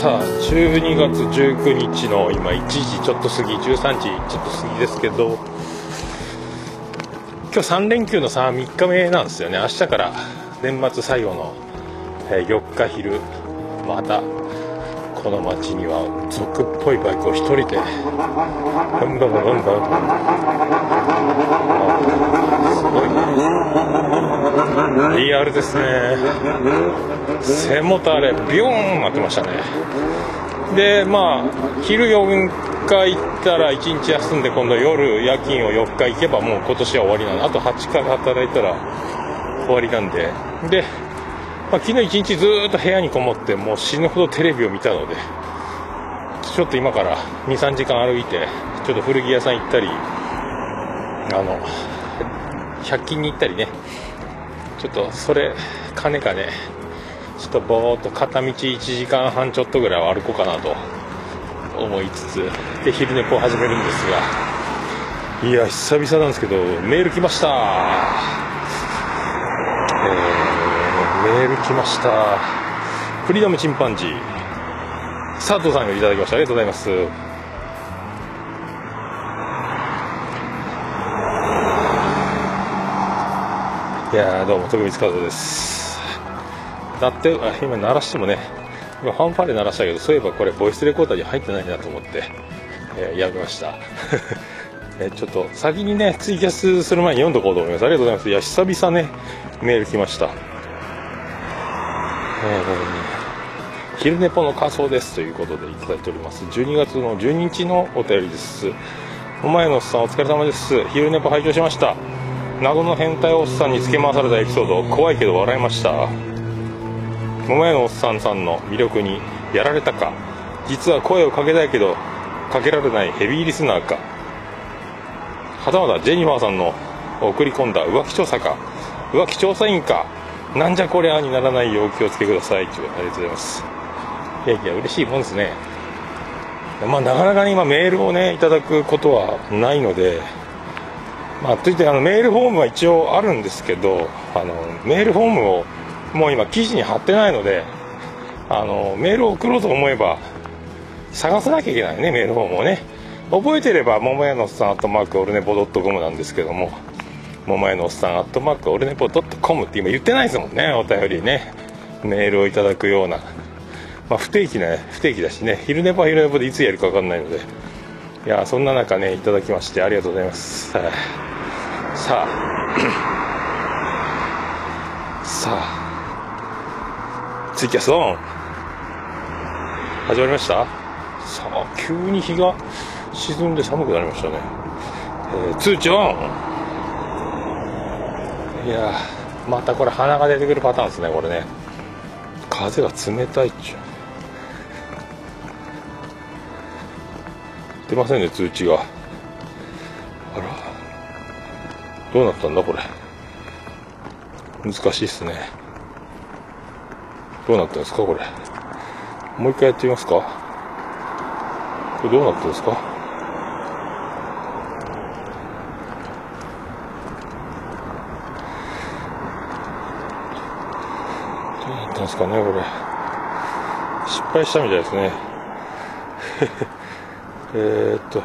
さあ12月19日の今1時ちょっと過ぎ13時ちょっと過ぎですけど今日3連休のさ3日目なんですよね。明日から年末最後の、4日昼またこの街には俗っぽいバイクを1人でバンバンバンバンすごいねリアルですね。背もたれビョーンなってましたね。でまあ昼4日行ったら1日休んで今度夜夜勤を4日行けばもう今年は終わりなんであと8日働いたら終わりなんで。でまあ、昨日一日ずっと部屋にこもってもう死ぬほどテレビを見たのでちょっと今から23時間歩いてちょっと古着屋さん行ったりあの100均に行ったりね。ちょっとそれ金かねちょっとぼーっと片道1時間半ちょっとぐらいは歩こうかなと思いつつで昼寝ぽを始めるんですが。いや久々なんですけどメール来ました。えーメール来ました。フリーダムチンパンジー。佐藤さんがいただきました。ありがとうございます。いやどうも徳光和夫です。だって今鳴らしてもね今ファンファーレ鳴らしたけどそういえばこれボイスレコーダーに入ってないなと思って、えー、やめました。えちょっと先にねツイキャスする前に読んどこうと思います。ありがとうございます。いや久々ねメール来ました。えー、昼寝ぽの仮装ですということでいただいております。12月の12日のお便りです。お前のおっさんお疲れ様です。昼寝ぽ拝聴しました。謎の変態おっさんにつけ回されたエピソード怖いけど笑いました。お前のおっさんさんの魅力にやられたか。実は声をかけたいけどかけられないヘビーリスナーか。はたまたジェニファーさんの送り込んだ浮気調査か。浮気調査員か。なんじゃこりゃにならないよう気をつけください。というありがとうございます。いやいや嬉しいもんですね。まあなかなかね今メールをねいただくことはないのでまあといてあのメールフォームは一応あるんですけどあのメールフォームをもう今記事に貼ってないのであのメールを送ろうと思えば探さなきゃいけないねメールフォームをね。覚えてれば桃屋のおっさんアットマークオルネポドットコムなんですけども桃屋のおっさんアットマークオルネポドットコムって今言ってないですもんねお便りね。メールをいただくような、まあ、不定期な不定期だしね昼寝ぽは昼寝ぽでいつやるか分かんないので。いやそんな中ねいただきましてありがとうございます。さあさあツイキャスオン。始まりました？さあ急に日が沈んで寒くなりましたね、えー、通知オン。いやまたこれ鼻が出てくるパターンですねこれね。風が冷たいっちゅう。出ませんね通知が。あら。どうなったんだこれ。難しいっすね。どうなったんですかこれ。もう一回やってみますか。これどうなったんですか。どうなったんですかねこれ。失敗したみたいですね。えっと。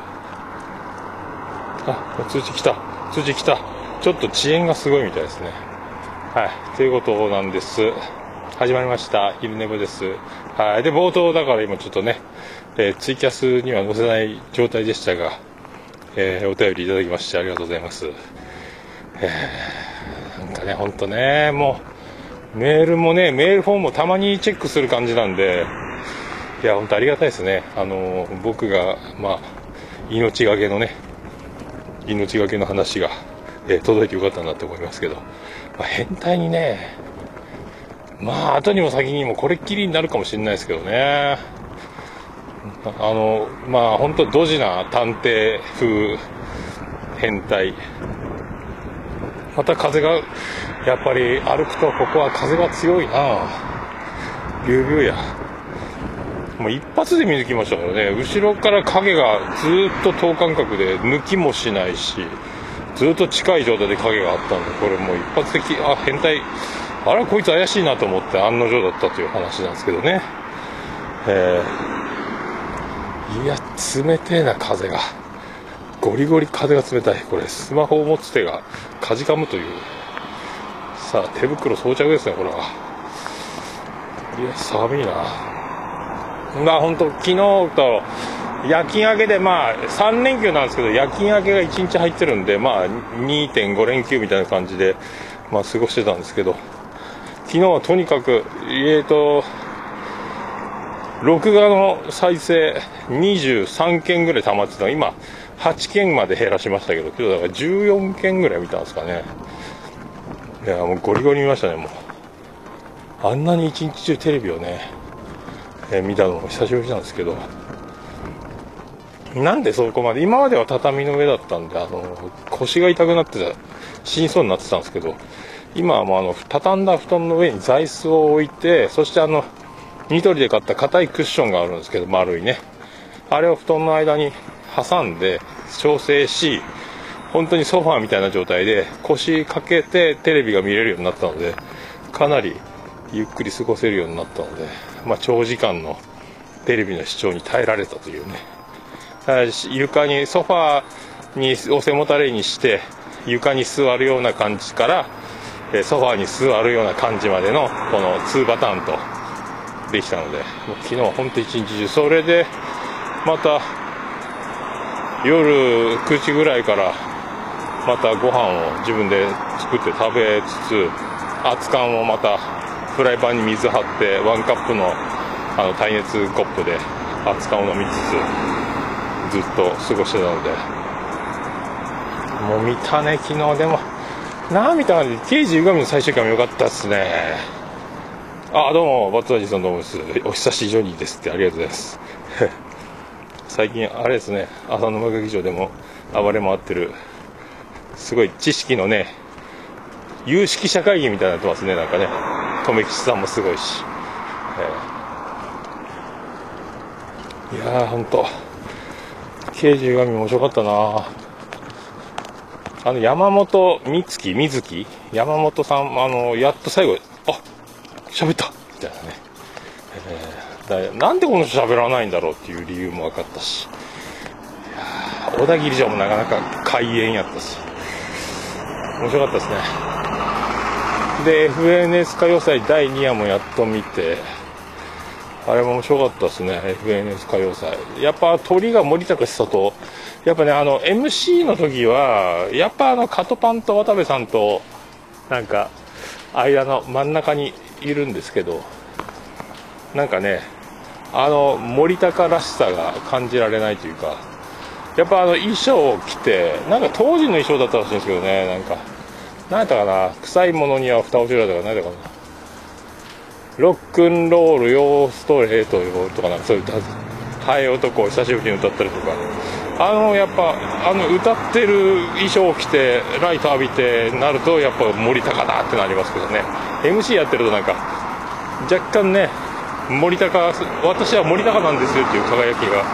あ通知来た。通知来た。ちょっと遅延がすごいみたいですね。はい。ということなんです。始まりました。昼寝部です。はい。で冒頭だから今ちょっとね、えー、ツイキャスには載せない状態でしたが、えー、お便りいただきましてありがとうございます。えー、なんかねほんとねもうメールもね、メールフォームもたまにチェックする感じなんで、いや、本当ありがたいですね。あの、僕が、まあ、命がけのね、命がけの話が、えー、届いてよかったなって思いますけど、まあ、変態にね、まあ、後にも先にもこれっきりになるかもしれないですけどね。あの、まあ、本当ドジな探偵風変態。また風がやっぱり歩くとここは風が強いなビュービューやもう一発で見抜きましたからね。後ろから影がずっと等間隔で抜きもしないしずっと近い状態で影があったんでこれもう一発的あ変態。あれこいつ怪しいなと思って案の定だったという話なんですけどね。えー、いや冷てえな風が。ゴリゴリ風が冷たい。これスマホを持つ手がかじかむという。さあ手袋装着ですねこれは。いや寒いな。まあ本当昨日と夜勤明けでまあ3連休なんですけど夜勤明けが1日入ってるんでまあ2.5連休みたいな感じでまあ過ごしてたんですけど昨日はとにかくえーと録画の再生23件ぐらい溜まってた。今8件まで減らしましたけど今日だから14件ぐらい見たんですかね。いやもうゴリゴリ見ましたねもう。あんなに一日中テレビをね、えー、見たのも久しぶりなんですけど。なんでそこまで今までは畳の上だったんであの腰が痛くなってた死にそうになってたんですけど今はもうあの畳んだ布団の上に座椅子を置いてそしてあのニトリで買った硬いクッションがあるんですけど丸いね。あれを布団の間に挟んで調整し本当にソファーみたいな状態で腰掛けてテレビが見れるようになったのでかなりゆっくり過ごせるようになったので、まあ、長時間のテレビの視聴に耐えられたというね。床にソファーにお背もたれにして床に座るような感じからソファーに座るような感じまでのこの2パターンとできたので昨日は本当一日中それでまた夜9時ぐらいからまたご飯を自分で作って食べつつ熱燗をまたフライパンに水張ってワンカップのあの耐熱コップで熱燗を飲みつつずっと過ごしてたので。もう見たね昨日。でもなあ見たね刑事歪みの最終回も良かったっすね。あどうもバットダジさんどうもです。お久しジョニーですってありがとうございます。最近あれですね浅沼劇場でも暴れ回ってるすごい知識のね有識社会議みたいになってますねなんかね。留吉さんもすごいし、えー、いやーほんと。刑事歪み面白かったな。あの山本美月水木山本さんあのやっと最後あ喋ったみたいなね、えー。なんでこの人喋らないんだろうっていう理由も分かったし。小田切城もなかなか開演やったし。面白かったですね。で FNS 歌謡祭第2夜もやっと見てあれも面白かったですね FNS 歌謡祭。やっぱ鳥が森高久とやっぱねあの MC の時はやっぱあのカトパンと渡部さんとなんか間の真ん中にいるんですけどなんかねあの森高らしさが感じられないというかやっぱあの衣装を着てなんか当時の衣装だったらしいんですけどねなんか。何やったかな？臭いものには蓋をしろとか何やったかな？ロックンロールヨーストレートとかなんかそういう歌ハエ男を久しぶりに歌ったりとか。あのやっぱあの歌ってる衣装を着てライト浴びてなるとやっぱ森高だってなりますけどね。MC やってるとなんか若干ね森高私は森高なんですよっていう輝きが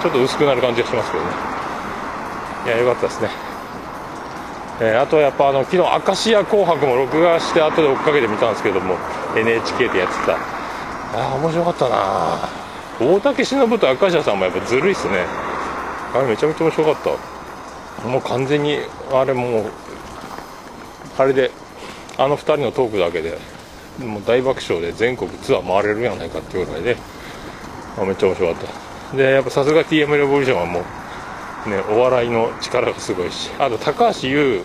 ちょっと薄くなる感じがしますけどね。いやよかったですね、えー、あとはやっぱあの昨日「明石家紅白」も録画して後で追っかけてみたんですけども NHK でやってた。ああ面白かったな大竹しのぶと明石家さんもやっぱずるいっすね。あれめちゃめちゃ面白かった。もう完全にあれもうあれであの2人のトークだけでもう大爆笑で全国ツアー回れるやないかっていうぐらいで、めっちゃ面白かった。でやっぱさすが TM レボリューションはもうねお笑いの力がすごいし。あと高橋優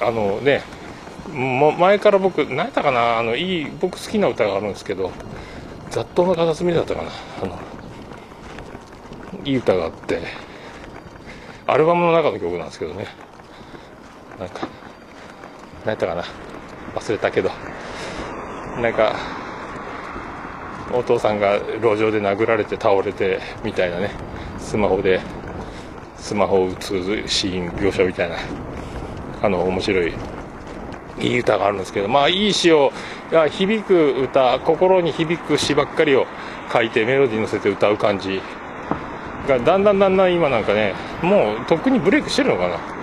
あのね前から僕何やったかなあのいい僕好きな歌があるんですけど雑踏の片隅だったかなあのいい歌があって。アルバムの中の曲なんですけどね。なんか何やったかな忘れたけど。なんかお父さんが路上で殴られて倒れてみたいなねスマホでスマホを打つシーン描写みたいなあの面白いいい歌があるんですけどまあいい詩をや響く歌心に響く詩ばっかりを書いてメロディー乗せて歌う感じがだんだんだんだん今なんかねもうとっくにブレイクしてるのかな。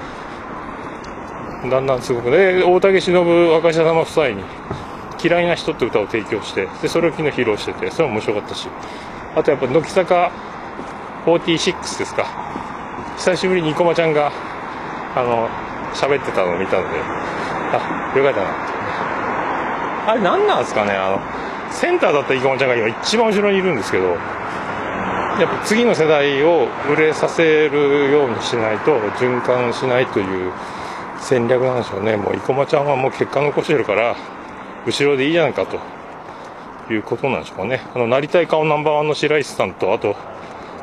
だんだんすごくね大竹しのぶ若社様夫妻に嫌いな人って歌を提供してでそれを昨日披露しててそれも面白かったし。あとやっぱ乃木坂46ですか。久しぶりに生駒ちゃんがあの喋ってたのを見たのであよかったな。ってあれ何なんですかねあのセンターだった生駒ちゃんが今一番後ろにいるんですけどやっぱ次の世代を売れさせるようにしないと循環しないという戦略なんでしょうね。もう生駒ちゃんはもう結果残してるから後ろでいいじゃないかと。いうことなんでしょうかね。あのなりたい顔ナンバーワンの白石さんとあと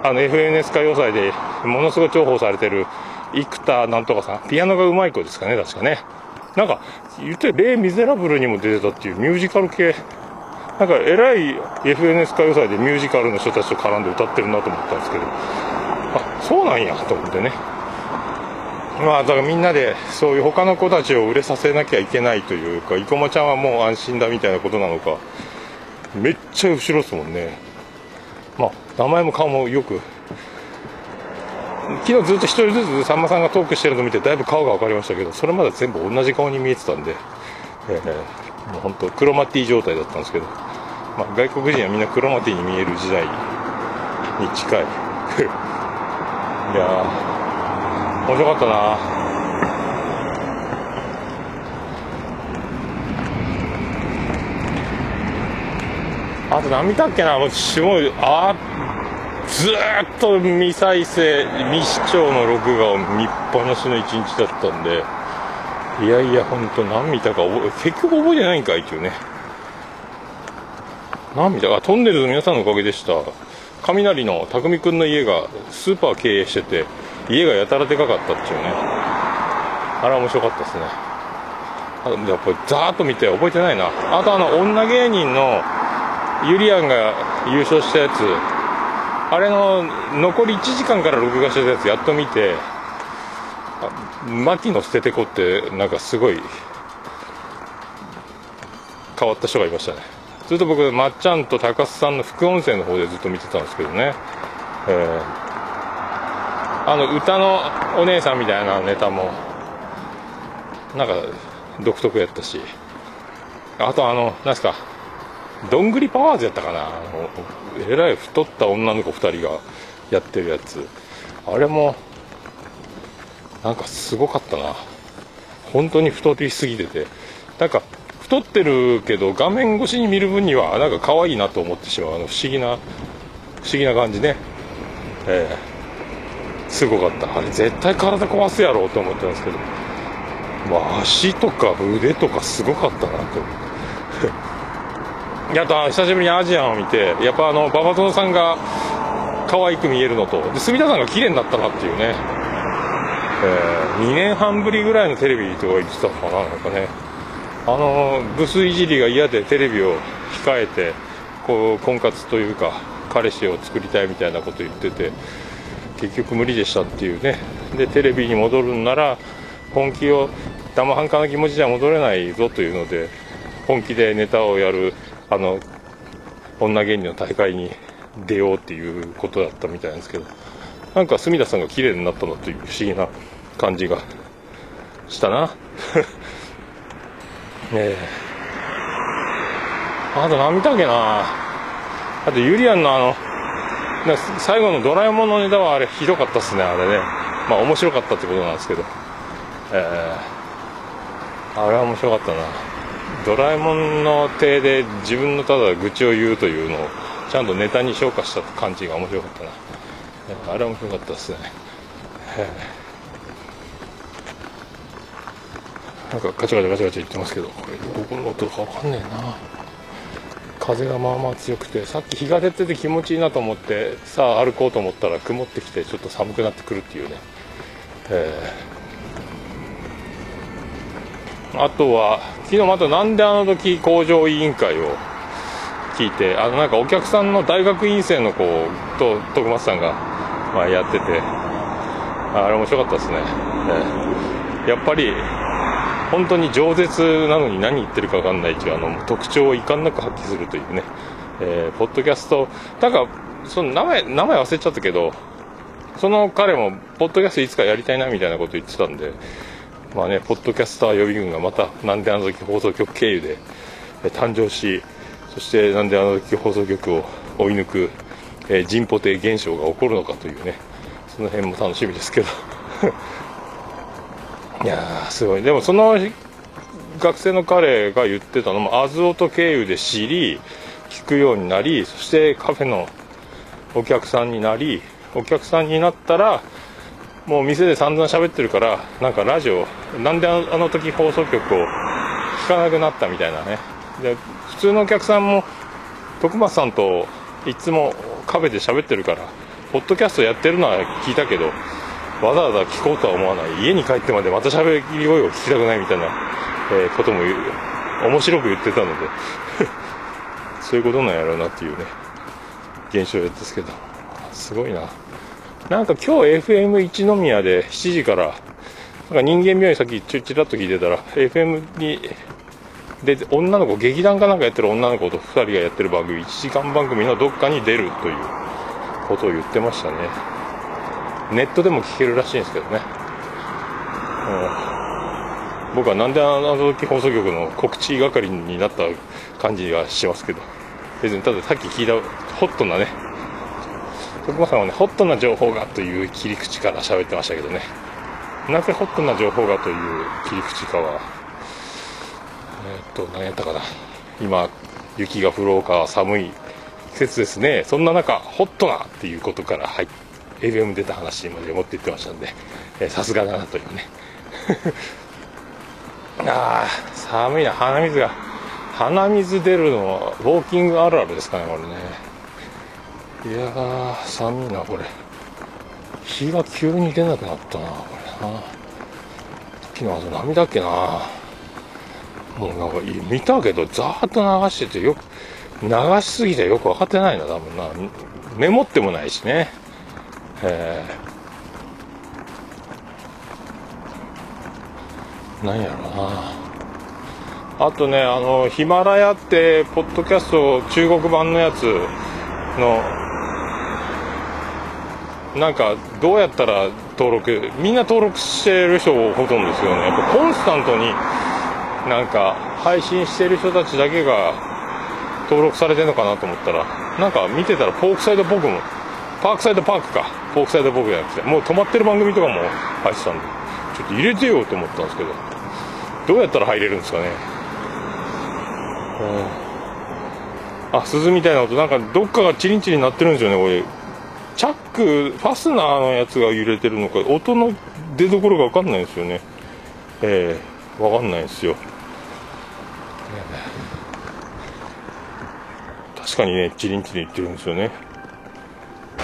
あの FNS 歌謡祭でものすごい重宝されてる生田なんとかさん。ピアノがうまい子ですかね確かね。なんか言ってレイ・ミゼラブルにも出てたっていうミュージカル系。なんか偉い FNS 歌謡祭でミュージカルの人たちと絡んで歌ってるなと思ったんですけど。あそうなんやと思ってね。まあだからみんなでそういう他の子たちを売れさせなきゃいけないというか生駒ちゃんはもう安心だみたいなことなのかめっちゃ後ろですもんね。まあ名前も顔もよく。昨日ずっと1人ずつさんまさんがトークしてるの見てだいぶ顔が分かりましたけどそれまで全部同じ顔に見えてたんで、えー、もう本当クロマティ状態だったんですけど、まあ、外国人はみんなクロマティに見える時代に近い。いやー。面白かったな。あと何見たっけな？もうすごいあずっと未再生未視聴の録画を見っぱなしの一日だったんで。いやいや本当何見たか覚え結局覚えてないんかいっていうね。何見た？かトンネルズ皆さんのおかげでした。雷の匠くんの家がスーパー経営してて家がやたらでかかったっていうね。あれは面白かったですね。あやっぱりザーッと見て覚えてないな。あとあの女芸人のゆりやんが優勝したやつ。あれの残り1時間から録画してたやつやっと見て牧野捨ててこってなんかすごい変わった人がいましたね。ずっと僕まっちゃんと高須さんの副音声の方でずっと見てたんですけどね、えー、あの歌のお姉さんみたいなネタもなんか独特やったし。あとあの何すかどんぐりパワーズやったかな。えらい太った女の子2人がやってるやつ。あれもなんかすごかったな。本当に太りすぎてて。なんか太ってるけど画面越しに見る分にはなんか可愛いなと思ってしまうあの不思議な不思議な感じね。えー、すごかった。あれ絶対体壊すやろうと思ったんですけど。まあ足とか腕とかすごかったなと。思ってやっと久しぶりにアジアンを見てやっぱあの馬場園さんが可愛く見えるのとで住田さんが綺麗になったなっていうね、えー、2年半ぶりぐらいのテレビとか言ってたのかななんかね。あのブスいじりが嫌でテレビを控えてこう婚活というか彼氏を作りたいみたいなこと言ってて結局無理でしたっていうね。でテレビに戻るんなら本気を生半可な気持ちじゃ戻れないぞというので本気でネタをやるあの女芸人の大会に出ようっていうことだったみたいなんですけどなんか隅田さんが綺麗になったなという不思議な感じがしたな。ねえ。あと何見たっけな。あとユリアンのあの最後のドラえもんのネタはあれひどかったっすねあれね。まあ面白かったってことなんですけど。えー、あれは面白かったな。ドラえもんの手で自分のただ愚痴を言うというのをちゃんとネタに昇華した感じが面白かったな。あれは面白かったですね。なんかガチャガチャガチャガチャ言ってますけどこれどこの音か分かんねえな。風がまあまあ強くてさっき日が出てて気持ちいいなと思ってさあ歩こうと思ったら曇ってきてちょっと寒くなってくるっていうね、えー。あとは昨日またなんであの時工場委員会を聞いてあのなんかお客さんの大学院生の子と徳松さんが、まあ、やっててあれ面白かったですね、やっぱり本当に饒舌なのに何言ってるか分かんないというあの特徴を遺憾なく発揮するというね、えー、ポッドキャスト。なんかその名前名前忘れちゃったけどその彼もポッドキャストいつかやりたいなみたいなこと言ってたんでまあね、ポッドキャスター予備軍がまた、なんであの時放送局経由で誕生しそしてなんであの時放送局を追い抜く、えー、人ポテ現象が起こるのかというねその辺も楽しみですけど。いやーすごい。でもその学生の彼が言ってたのもアズオト経由で知り聞くようになりそしてカフェのお客さんになりお客さんになったらもう店で散々喋ってるからなんかラジオなんであの時放送局を聞かなくなったみたいなね。で普通のお客さんも徳松さんといつもカフェで喋ってるからポッドキャストやってるのは聞いたけどわざわざ聞こうとは思わない。家に帰ってまでまた喋り声を聞きたくないみたいな、えー、ことも面白く言ってたので。そういうことなんやろうなっていうね。現象ですけど。すごいな。なんか今日 FM 一宮で7時からなんか人間病院さっきちちらっと聞いてたら FM にで女の子劇団かなんかやってる女の子と2人がやってる番組1時間番組のどっかに出るということを言ってましたね。ネットでも聞けるらしいんですけどね、うん、僕はなんであの時放送局の告知係になった感じがしますけど。別にたださっき聞いたホットなね徳間さんはねホットな情報がという切り口から喋ってましたけどね。なぜホットな情報がという切り口かはえ、っと何やったかな。今雪が降ろうか寒い季節ですね。そんな中ホットなっていうことから入って FM 出た話まで持っていってましたんでさすがだなというね。ああ寒いな。鼻水が。鼻水出るのはウォーキングあるあるですかねこれね。いやー寒いなこれ。日が急に出なくなったなこれな。昨日あと波だっけな。もうなんか見たけどざーっと流しててよく流しすぎてよく分かってないな多分な。メモってもないしね。えー、何やろな。あとねあのヒマラヤってポッドキャスト中国版のやつのなんかどうやったら登録みんな登録してる人ほとんどですよね。やっぱコンスタントになんか配信してる人たちだけが登録されてるのかなと思ったらなんか見てたらポークサイド僕もパークサイドパークか。フォークサイド僕じゃなくてもう止まってる番組とかも入ってたんでちょっと入れてよと思ったんですけどどうやったら入れるんですかね。あ鈴みたいな音なんかどっかがチリンチリン鳴ってるんですよねこれ。チャックファスナーのやつが揺れてるのか音の出どころが分かんないんですよね。ええー、分かんないですよ、確かにねチリンチリン言ってるんですよね。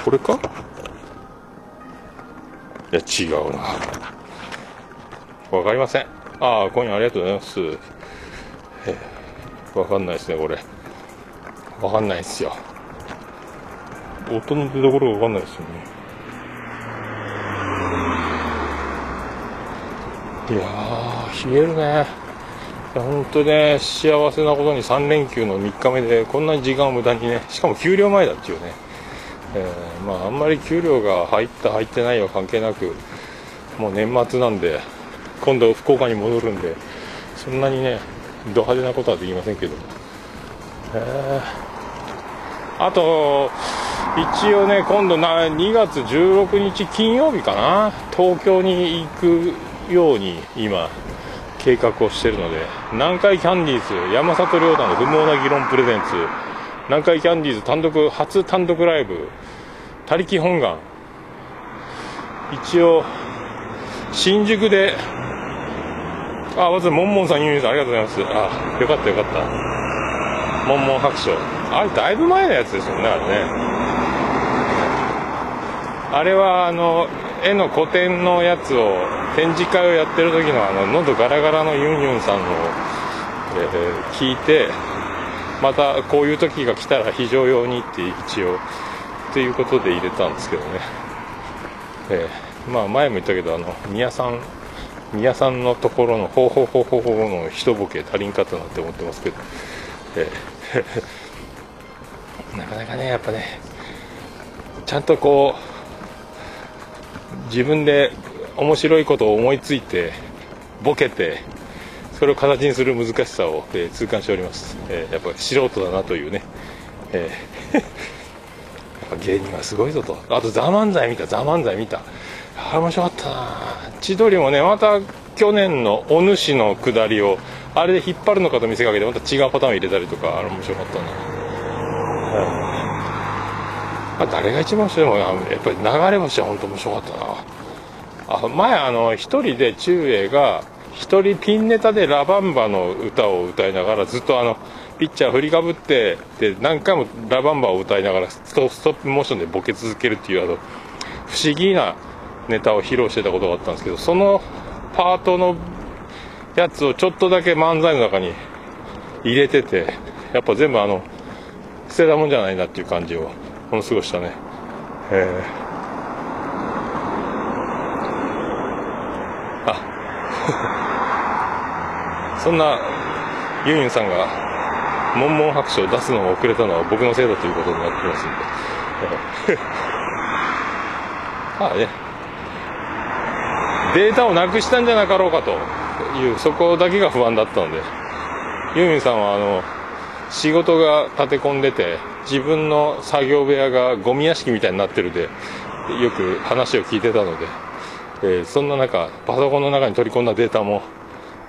これか？いや違うな。わかりません。ああ今夜ありがとうございます。えわかんないですねこれ。わかんないですよ。音の出所がわかんないですよね。いやー冷えるね。本当ね幸せなことに3連休の3日目でこんなに時間を無駄にねしかも給料前だっていうね。えー、まあ、あんまり給料が入った入ってないは関係なくもう年末なんで今度福岡に戻るんでそんなにねド派手なことはできませんけど、えー、あと一応ね今度な2月16日金曜日かな。東京に行くように今計画をしてるので南海キャンディーズ山里亮太の不毛な議論プレゼンツ。南海キャンディーズ単独初単独ライブ。他力本願。一応新宿であまずモンモンさんユニさんありがとうございます。あよかったよかった。モンモン白書。あれだいぶ前のやつですよねあれね。あれはあの絵の古典のやつを展示会をやってる時のあの喉ガラガラのユンユンさんの、えー、聞いてまたこういう時が来たら非常用にって一応ということで入れたんですけどね、えー、まあ前も言ったけどあの宮さん宮さんのところのほうほうほうほうほうの一ボケ足りんかったなって思ってますけど、えー、なかなかねやっぱねちゃんとこう自分で面白いことを思いついてボケてそれを形にする難しさを、えー、痛感しております、えー、やっぱ素人だなというね、えー、やっぱ芸人はすごいぞと。あと「ザ漫才見た「ザ漫才見た。あれ面白かったな。千鳥もねまた去年のお主の下りをあれで引っ張るのかと見せかけてまた違うパターンを入れたりとかあれ面白かったな、うん、誰が一番面白いもやっぱり流れ星は本当面白かったな。あ前あの一人で中英が一人ピンネタでラバンバの歌を歌いながらずっとあのピッチャー振りかぶってで何回もラバンバを歌いながらストップモーションでボケ続けるっていうあの不思議なネタを披露してたことがあったんですけどそのパートのやつをちょっとだけ漫才の中に入れててやっぱ全部あの捨てたもんじゃないなっていう感じをものすごいしたね。えー、あ。そんなユンユンさんがモンモン白書を出すのが遅れたのは僕のせいだということになってますんで。はいね。データをなくしたんじゃなかろうかというそこだけが不安だったので。ユーミンさんはあの仕事が立て込んでて自分の作業部屋がゴミ屋敷みたいになってるでよく話を聞いてたので、えー、そんな中パソコンの中に取り込んだデータも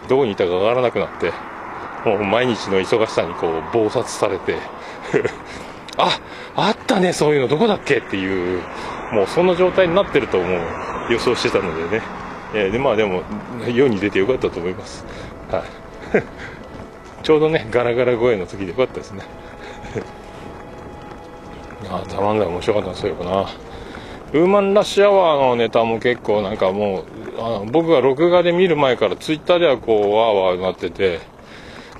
どこにいたかわからなくなってもう毎日の忙しさにこう暴殺されて ああったねそういうの。どこだっけっていうもうそんな状態になってると思う予想してたのでね。えー、でまあでも世に出てよかったと思います。はい。ちょうどねガラガラ声の時でよかったですね。あたまんない。面白かったそういえばな。ウーマンラッシュアワーのネタも結構なんかもうあの僕が録画で見る前からツイッターではこうワーワーなってて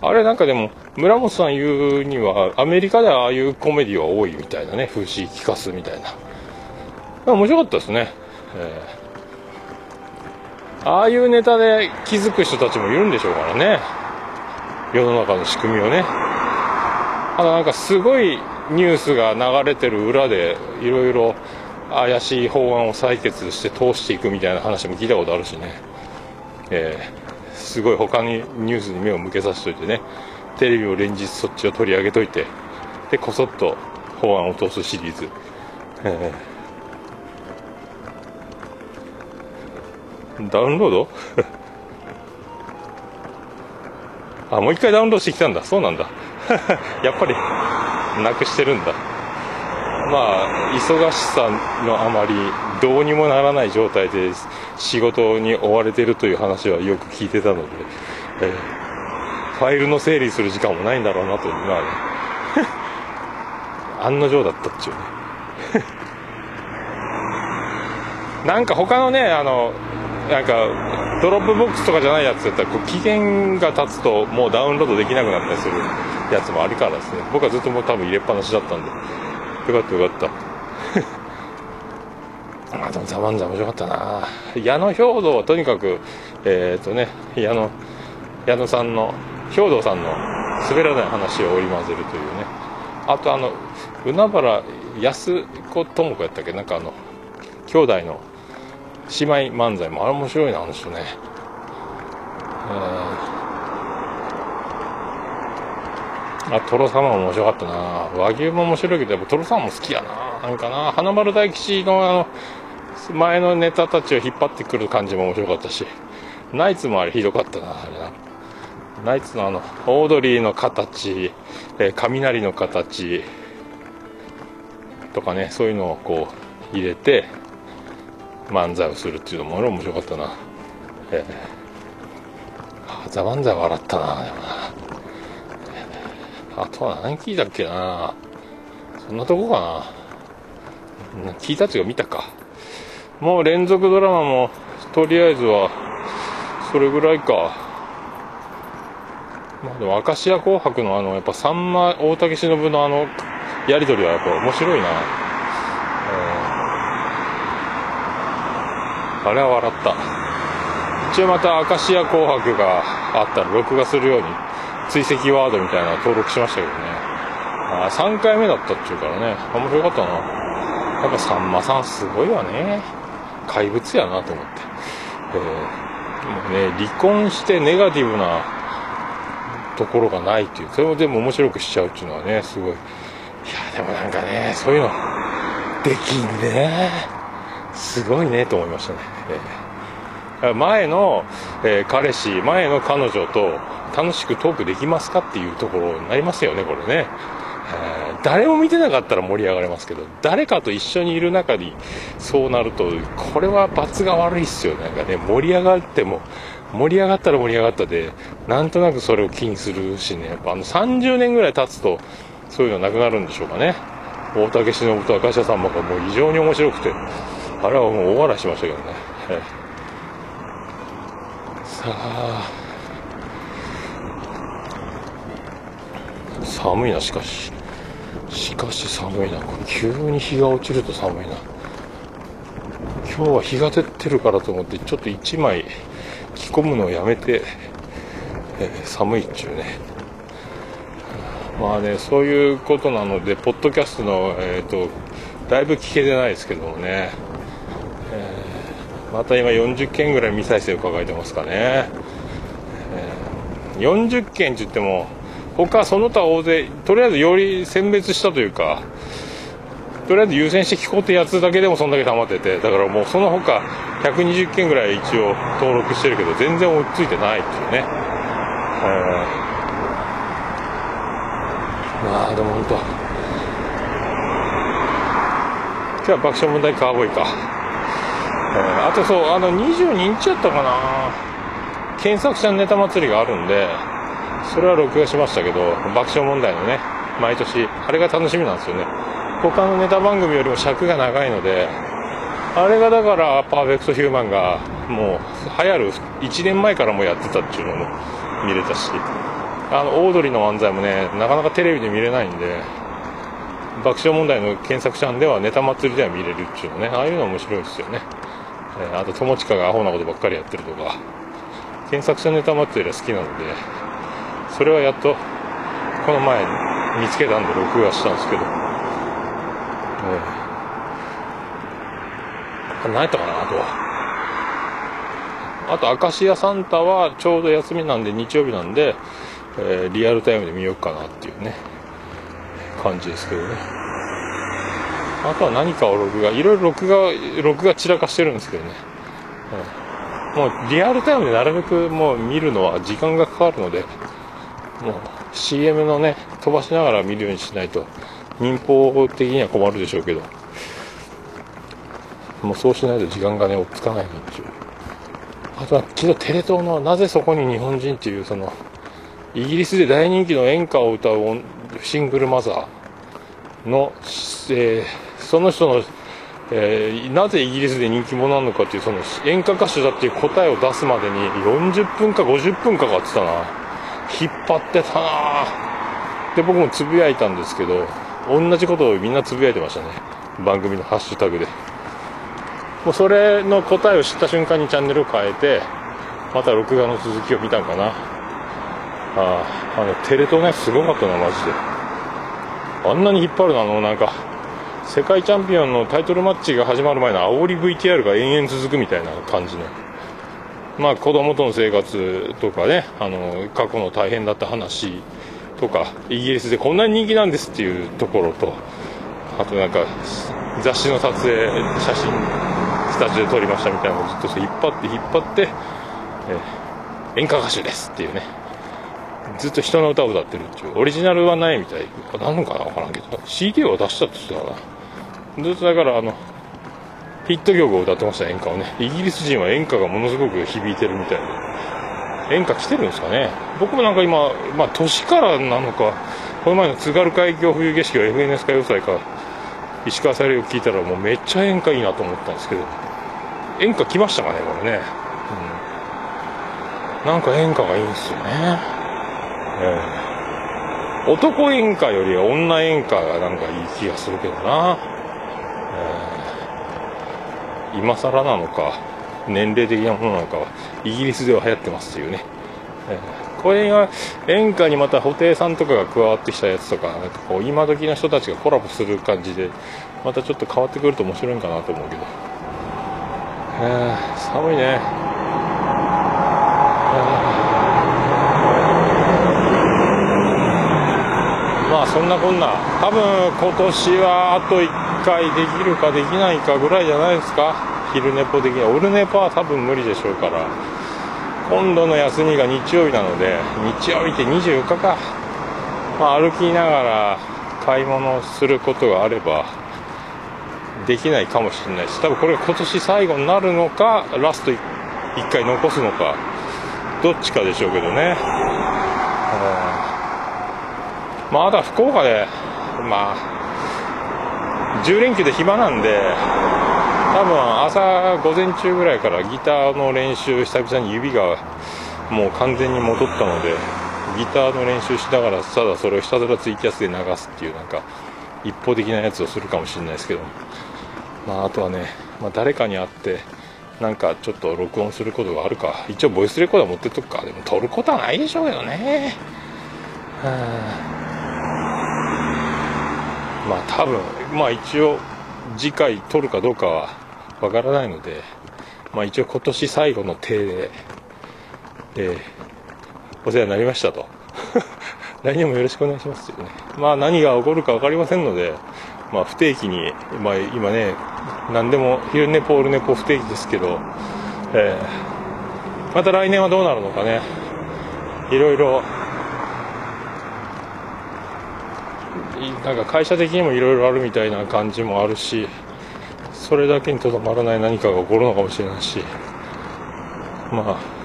あれなんかでも村本さん言うにはアメリカではああいうコメディは多いみたいなね風刺聞かすみたいな。面白かったですね、えー。ああいうネタで気づく人たちもいるんでしょうからね。世の中の仕組みをね。あとなんかすごいニュースが流れてる裏でいろいろ怪しい法案を採決して通していくみたいな話も聞いたことあるしね、えー、すごい他にニュースに目を向けさせといてね。テレビを連日そっちを取り上げといて。でこそっと法案を通すシリーズ、えーダウンロード？あ、もう一回ダウンロードしてきたんだ。そうなんだ。やっぱり、なくしてるんだ。まあ、忙しさのあまり、どうにもならない状態で仕事に追われてるという話はよく聞いてたので、えー、ファイルの整理する時間もないんだろうなというのはね、案の定だったっちゅうね。なんか他のね、あの、なんかドロップボックスとかじゃないやつだったらこう期限が経つともうダウンロードできなくなったりするやつもあるからですね僕はずっともう多分入れっぱなしだったんでよかったよかった。あでも THE MANZAI 面白かったな。矢野・兵動はとにかくえっ、ー、とね矢野矢野さんの兵道さんの滑らない話を織り交ぜるというね。あとあの海原安子智子やったっけ？なんかあの兄弟の姉妹漫才もあれ面白いなあの人ねあトロ様も面白かったな。和牛も面白いけどやっぱトロ様も好きやな。なんかな。花丸大吉のあの前のネタたちを引っ張ってくる感じも面白かったし。ナイツもあれひどかったなあれな。ナイツのあのオードリーの形、えー、雷の形とかねそういうのをこう入れて漫才をするっていうのも面白かったな。えー、ザ漫才笑ったなでもな、あとは何聞いたっけな。そんなとこかな。聞いたっていうか見たか。もう連続ドラマもとりあえずはそれぐらいか。まあでも明石家紅白のあのやっぱさんま大竹しのぶのあのやり取りはやっぱ面白いな。あれは笑った。一応また明石家紅白があったら録画するように。追跡ワードみたいな登録しましたけどね。ああ3回目だったっちゅうからね。面白かったな。やっぱさんまさんすごいわね。怪物やなと思って、えー、もうね離婚してネガティブなところがないっていう。それもでも面白くしちゃうっていうのはねすごい。いやでもなんかねそういうのできんね。すごいねと思いましたね、えー、前の、えー、彼氏前の彼女と楽しくトークできますかっていうところになりますよねこれね、誰も見てなかったら盛り上がりますけど誰かと一緒にいる中にそうなるとこれは罰が悪いっすよなんかね盛り上がっても盛り上がったら盛り上がったでなんとなくそれを気にするしね。やっぱあの30年ぐらい経つとそういうのなくなるんでしょうかね。大竹しのぶと明石家さんまがもう異常に面白くてあれはもう大笑いしましたけどね、さあ寒いなしかし。しかし寒いな。急に日が落ちると寒いな。今日は日が出てるからと思ってちょっと1枚着込むのをやめて、えー、寒いっちゅうね。まあねそういうことなのでポッドキャストのえっ、ー、とだいぶ聞けてないですけどもね、えー、また今40件ぐらい未再生を抱えてますかね、えー、40件って言っても他その他大勢とりあえずより選別したというかとりあえず優先して聞こうってやつだけでもそんだけ溜まっててだからもうその他120件ぐらい一応登録してるけど全然追いついてないっていうね、えまあでも本当。今日は爆笑問題カーボーイか、あとそうあの22日やったかな。検索者ネタ祭りがあるんでそれは録画しましたけど爆笑問題のね毎年あれが楽しみなんですよね。他のネタ番組よりも尺が長いのであれがだからパーフェクトヒューマンがもう流行る1年前からもやってたっていうのも見れたしあのオードリーの漫才もねなかなかテレビで見れないんで爆笑問題の検索者ではネタ祭りでは見れるっていうのねああいうの面白いですよね、えー、あと友近がアホなことばっかりやってるとか検索者ネタ祭りは好きなのでそれはやっとこの前見つけたんで録画したんですけど、えー、何やったかなあとは。あと明石家サンタはちょうど休みなんで日曜日なんで、えー、リアルタイムで見ようかなっていうね感じですけどね。あとは何かを録画いろいろ録画録画散らかしてるんですけどね、うん、もうリアルタイムでなるべくもう見るのは時間がかかるのでもう CM のね飛ばしながら見るようにしないと民放的には困るでしょうけど。もうそうしないと時間がね追っつかないんでしょうあとは昨日テレ東のなぜそこに日本人っていうそのイギリスで大人気の演歌を歌うシングルマザーの、えー、その人の、えー、なぜイギリスで人気者なのかっていうその演歌歌手だっていう答えを出すまでに40分か50分かかってたな。引っ張ってたなで僕もつぶやいたんですけど同じことをみんなつぶやいてましたね。番組のハッシュタグで。もうそれの答えを知った瞬間にチャンネルを変えてまた録画の続きを見たんかな。ああのテレ東ねすごかったなマジで。あんなに引っ張るのあの？なんか世界チャンピオンのタイトルマッチが始まる前の煽り VTR が延々続くみたいな感じの。まあ、子供との生活とかねあの過去の大変だった話とかイギリスでこんなに人気なんですっていうところとあとなんか雑誌の撮影写真スタジオで撮りましたみたいなのをずっと引っ張って引っ張って、え演歌歌手ですっていうね。ずっと人の歌を歌ってるっていうオリジナルはないみたい。なのかな分からんけど。CD を出したって言ってたかなずっとだからあのヒット曲を歌ってました演歌をね。イギリス人は演歌がものすごく響いてるみたいで演歌来てるんですかね。僕もなんか今まあ年からなのかこの前の津軽海峡冬景色は FNS 歌謡祭か石川さゆりを聞いたらもうめっちゃ演歌いいなと思ったんですけど。演歌来ましたかねこれね、うん、なんか演歌がいいんですよね。えー、男演歌よりは女演歌がなんかいい気がするけどな、えー今更なのか年齢的なものなのかはイギリスでは流行ってますっていうね、えー、これが演歌にまた布袋さんとかが加わってきたやつとかなんかこう今時の人たちがコラボする感じでまたちょっと変わってくると面白いんかなと思うけど、えー、寒いね、まあそんなこんな。多分今年はあと1回できるかできないかぐらいじゃないですか。昼寝ぽ的には。オルネポは多分無理でしょうから。今度の休みが日曜日なので日曜日って24日か、まあ、歩きながら買い物することがあればできないかもしれないし。多分これが今年最後になるのかラスト1回残すのか。どっちかでしょうけどね、まだ福岡でまあ10連休で暇なんで多分朝午前中ぐらいからギターの練習久々に指がもう完全に戻ったのでギターの練習しながらただそれをひたすらツイキャスで流すっていうなんか一方的なやつをするかもしれないですけどまああとはね、まあ、誰かに会ってなんかちょっと録音することがあるか一応ボイスレコーダー持ってっとくか。でも撮ることはないでしょうけどね。まあ多分まあ一応次回撮るかどうかはわからないのでまあ一応今年最後の手でえー、お世話になりましたと。来年もよろしくお願いしますというね。まあ何が起こるか分かりませんのでまあ不定期にまあ今ね何でも昼寝ポールネポ不定期ですけど、えー、また来年はどうなるのかね。いろいろなんか会社的にもいろいろあるみたいな感じもあるしそれだけにとどまらない何かが起こるのかもしれないし。まあ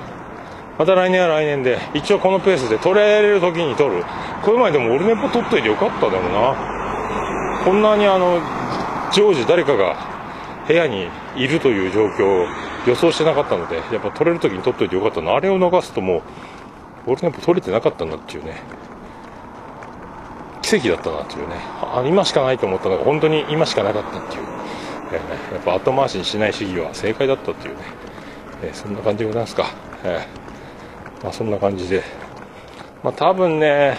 また来年は来年で一応このペースで取れる時に取る。これまででもオルネポ取っといてよかったでもな。こんなにあの常時誰かが部屋にいるという状況を予想してなかったのでやっぱ取れる時に取っといてよかったなあれを逃すともうオルネポ取れてなかったんだっていうね。奇跡だったなっていうね。あ今しかないと思ったのが本当に今しかなかったっていう、えー、やっぱ後回しにしない主義は正解だったっていうね、えー、そんな感じでございますか、えー、まあ、そんな感じで。まあ多分ね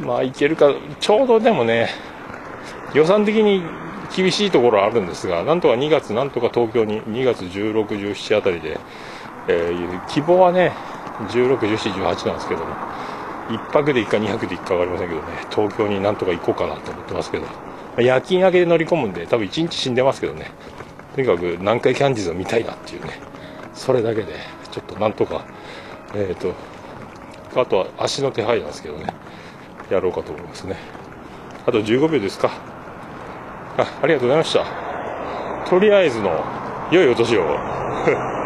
まあいけるかちょうどでもね予算的に厳しいところはあるんですがなんとか2月なんとか東京に2月16、17あたりで、えー、希望はね16、17、18なんですけども。1泊で行くか2泊で行くか分かりませんけどね。東京になんとか行こうかなと思ってますけど、ま、夜勤明けで乗り込むんで多分1日死んでますけどね。とにかく南海キャンディーズを見たいなっていうね。それだけでちょっとなんとかえっ、ー、とあとは足の手配なんですけどね。やろうかと思いますね。あと15秒ですか。あありがとうございました。とりあえずの良いお年を。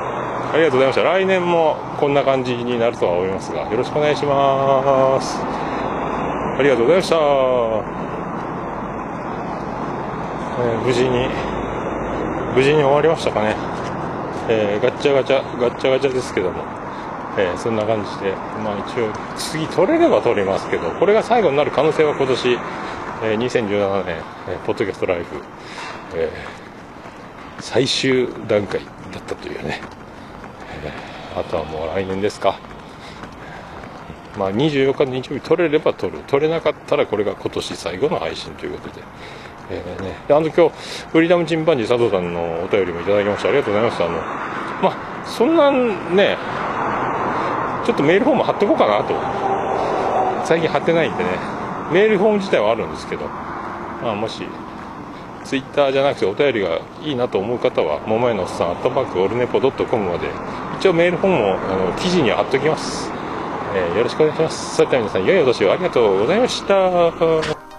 ありがとうございました。来年もこんな感じになるとは思いますが、よろしくお願いします。ありがとうございました。えー、無事に、無事に終わりましたかね。えー、ガッチャガチャ、ガッチャガチャですけども、えー、そんな感じで、まあ一応、次取れれば取れますけど、これが最後になる可能性は今年、えー、2017年、えー、ポッドキャストライフ、えー、最終段階だったというね。あとはもう来年ですか。まあ、24日の日曜日取れれば取る。取れなかったらこれが今年最後の配信ということで。えー、ね。あの今日、フリーダムチンパンジー佐藤さんのお便りもいただきました。ありがとうございました。あの、まあ、そんなね、ちょっとメールフォーム貼っとこうかなと。最近貼ってないんでね。メールフォーム自体はあるんですけど、まあ、もし、ツイッターじゃなくてお便りがいいなと思う方は、桃屋のおっさん、アットマークオルネポドットコムまで、一応メール本もあの記事には貼っておきます。えー、よろしくお願いします。それでは皆さん、良いお年をありがとうございました。